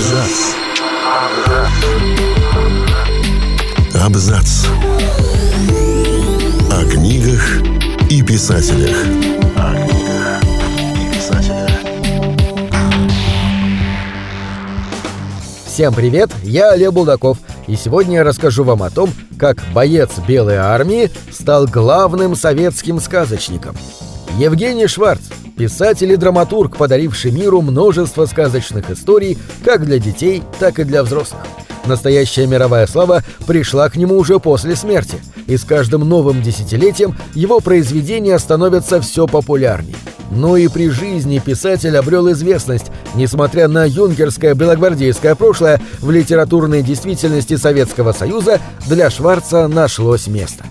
Абзац. Абзац. О книгах и писателях. О книгах и писателях. Всем привет, я Олег Булдаков, и сегодня я расскажу вам о том, как боец Белой армии стал главным советским сказочником. Евгений Шварц, писатель и драматург, подаривший миру множество сказочных историй как для детей, так и для взрослых. Настоящая мировая слава пришла к нему уже после смерти, и с каждым новым десятилетием его произведения становятся все популярнее. Но и при жизни писатель обрел известность, несмотря на юнкерское белогвардейское прошлое, в литературной действительности Советского Союза для Шварца нашлось место.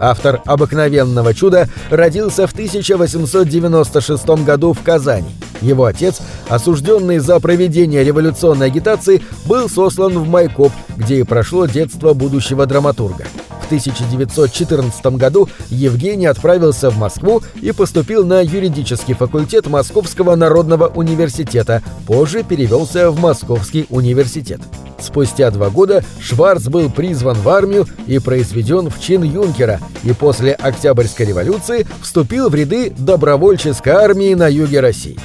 Автор «Обыкновенного чуда» родился в 1896 году в Казани. Его отец, осужденный за проведение революционной агитации, был сослан в Майкоп, где и прошло детство будущего драматурга. В 1914 году Евгений отправился в Москву и поступил на юридический факультет Московского народного университета, позже перевелся в Московский университет. Спустя два года Шварц был призван в армию и произведен в чин юнкера, и после Октябрьской революции вступил в ряды добровольческой армии на юге России.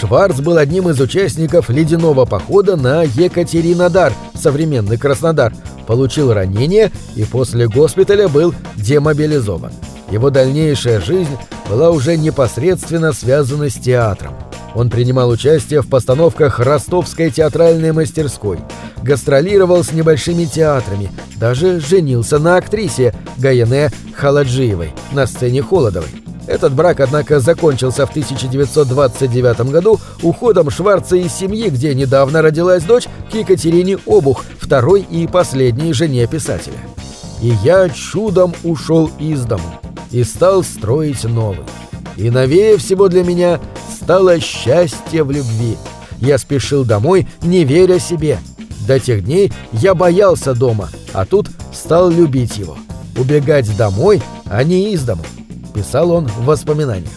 Шварц был одним из участников ледяного похода на Екатеринодар, современный Краснодар, получил ранение и после госпиталя был демобилизован. Его дальнейшая жизнь была уже непосредственно связана с театром. Он принимал участие в постановках Ростовской театральной мастерской, гастролировал с небольшими театрами, даже женился на актрисе Гаяне Халаджиевой на сцене Холодовой. Этот брак, однако, закончился в 1929 году уходом Шварца из семьи, где недавно родилась дочь, к Екатерине Обух, второй и последней жене писателя. И я чудом ушел из дому и стал строить новый. И новее всего для меня стало счастье в любви. Я спешил домой, не веря себе. До тех дней я боялся дома, а тут стал любить его. Убегать домой, а не из дому писал он в воспоминаниях.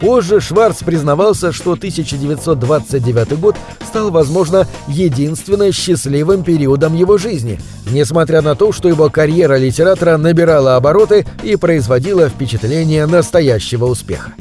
Позже Шварц признавался, что 1929 год стал, возможно, единственным счастливым периодом его жизни, несмотря на то, что его карьера литератора набирала обороты и производила впечатление настоящего успеха.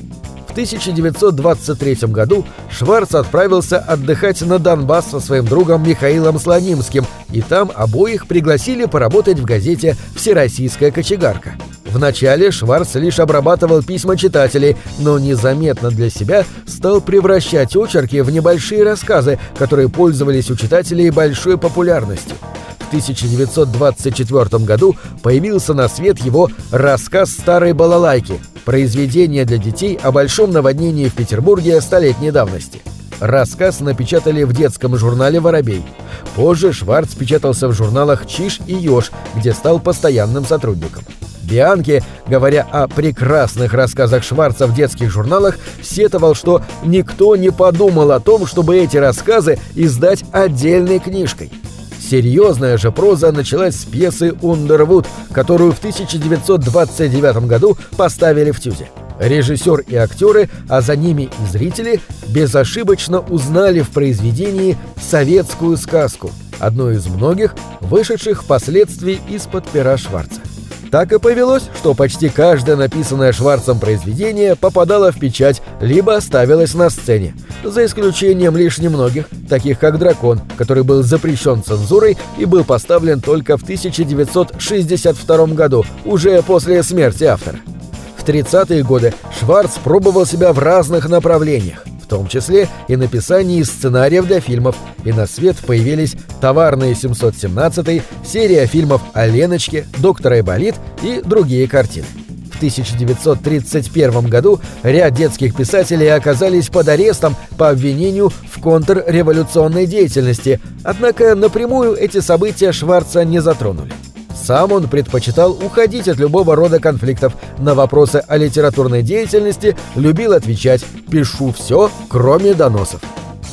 В 1923 году Шварц отправился отдыхать на Донбасс со своим другом Михаилом Слонимским, и там обоих пригласили поработать в газете «Всероссийская кочегарка». Вначале Шварц лишь обрабатывал письма читателей, но незаметно для себя стал превращать очерки в небольшие рассказы, которые пользовались у читателей большой популярностью. В 1924 году появился на свет его «Рассказ старой балалайки» – произведение для детей о большом наводнении в Петербурге столетней давности. Рассказ напечатали в детском журнале «Воробей». Позже Шварц печатался в журналах «Чиж» и «Ёж», где стал постоянным сотрудником. Бианки, говоря о прекрасных рассказах Шварца в детских журналах, сетовал, что никто не подумал о том, чтобы эти рассказы издать отдельной книжкой. Серьезная же проза началась с пьесы «Ундервуд», которую в 1929 году поставили в Тюзе. Режиссер и актеры, а за ними и зрители, безошибочно узнали в произведении советскую сказку, одну из многих, вышедших впоследствии из-под пера Шварца. Так и повелось, что почти каждое написанное Шварцем произведение попадало в печать, либо ставилось на сцене, за исключением лишь немногих, таких как «Дракон», который был запрещен цензурой и был поставлен только в 1962 году, уже после смерти автора. В 30-е годы Шварц пробовал себя в разных направлениях в том числе и написании сценариев для фильмов, и на свет появились «Товарные 717», серия фильмов о Леночке, «Доктор Айболит» и другие картины. В 1931 году ряд детских писателей оказались под арестом по обвинению в контрреволюционной деятельности, однако напрямую эти события Шварца не затронули. Сам он предпочитал уходить от любого рода конфликтов. На вопросы о литературной деятельности любил отвечать «пишу все, кроме доносов».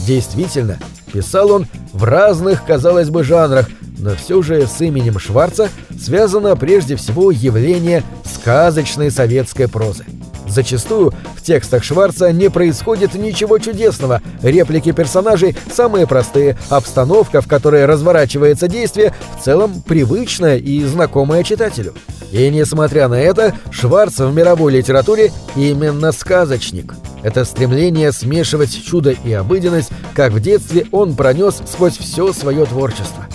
Действительно, писал он в разных, казалось бы, жанрах, но все же с именем Шварца связано прежде всего явление сказочной советской прозы. Зачастую в текстах Шварца не происходит ничего чудесного, реплики персонажей самые простые, обстановка, в которой разворачивается действие, в целом привычная и знакомая читателю. И несмотря на это, Шварц в мировой литературе именно сказочник. Это стремление смешивать чудо и обыденность, как в детстве он пронес сквозь все свое творчество.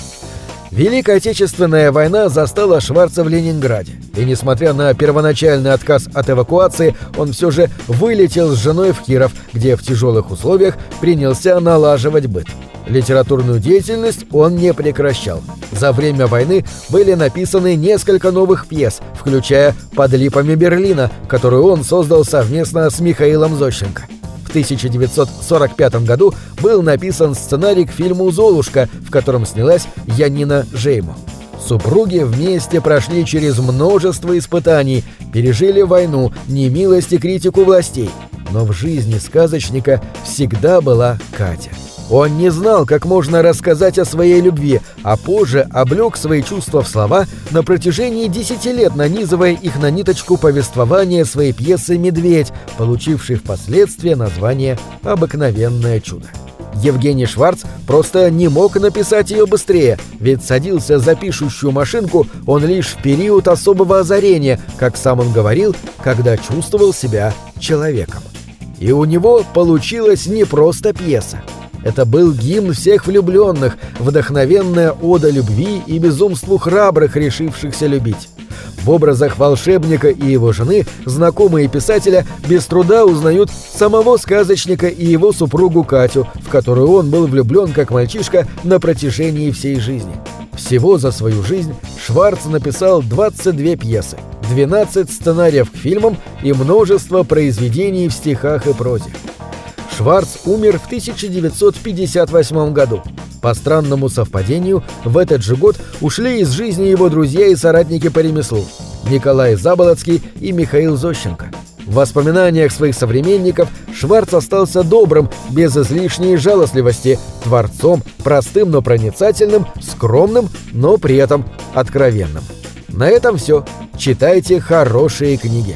Великая Отечественная война застала Шварца в Ленинграде, и несмотря на первоначальный отказ от эвакуации, он все же вылетел с женой в Киров, где в тяжелых условиях принялся налаживать быт. Литературную деятельность он не прекращал. За время войны были написаны несколько новых пьес, включая «Под липами Берлина», которую он создал совместно с Михаилом Зощенко. В 1945 году был написан сценарий к фильму «Золушка», в котором снялась Янина Жеймо. Супруги вместе прошли через множество испытаний, пережили войну, немилость и критику властей. Но в жизни сказочника всегда была Катя. Он не знал, как можно рассказать о своей любви, а позже облег свои чувства в слова на протяжении десяти лет, нанизывая их на ниточку повествования своей пьесы «Медведь», получившей впоследствии название «Обыкновенное чудо». Евгений Шварц просто не мог написать ее быстрее, ведь садился за пишущую машинку он лишь в период особого озарения, как сам он говорил, когда чувствовал себя человеком. И у него получилась не просто пьеса. Это был гимн всех влюбленных, вдохновенная ода любви и безумству храбрых, решившихся любить. В образах волшебника и его жены знакомые писателя без труда узнают самого сказочника и его супругу Катю, в которую он был влюблен как мальчишка на протяжении всей жизни. Всего за свою жизнь Шварц написал 22 пьесы, 12 сценариев к фильмам и множество произведений в стихах и прозе. Шварц умер в 1958 году. По странному совпадению, в этот же год ушли из жизни его друзья и соратники по ремеслу Николай Заболоцкий и Михаил Зощенко. В воспоминаниях своих современников Шварц остался добрым, без излишней жалостливости, творцом, простым, но проницательным, скромным, но при этом откровенным. На этом все. Читайте хорошие книги.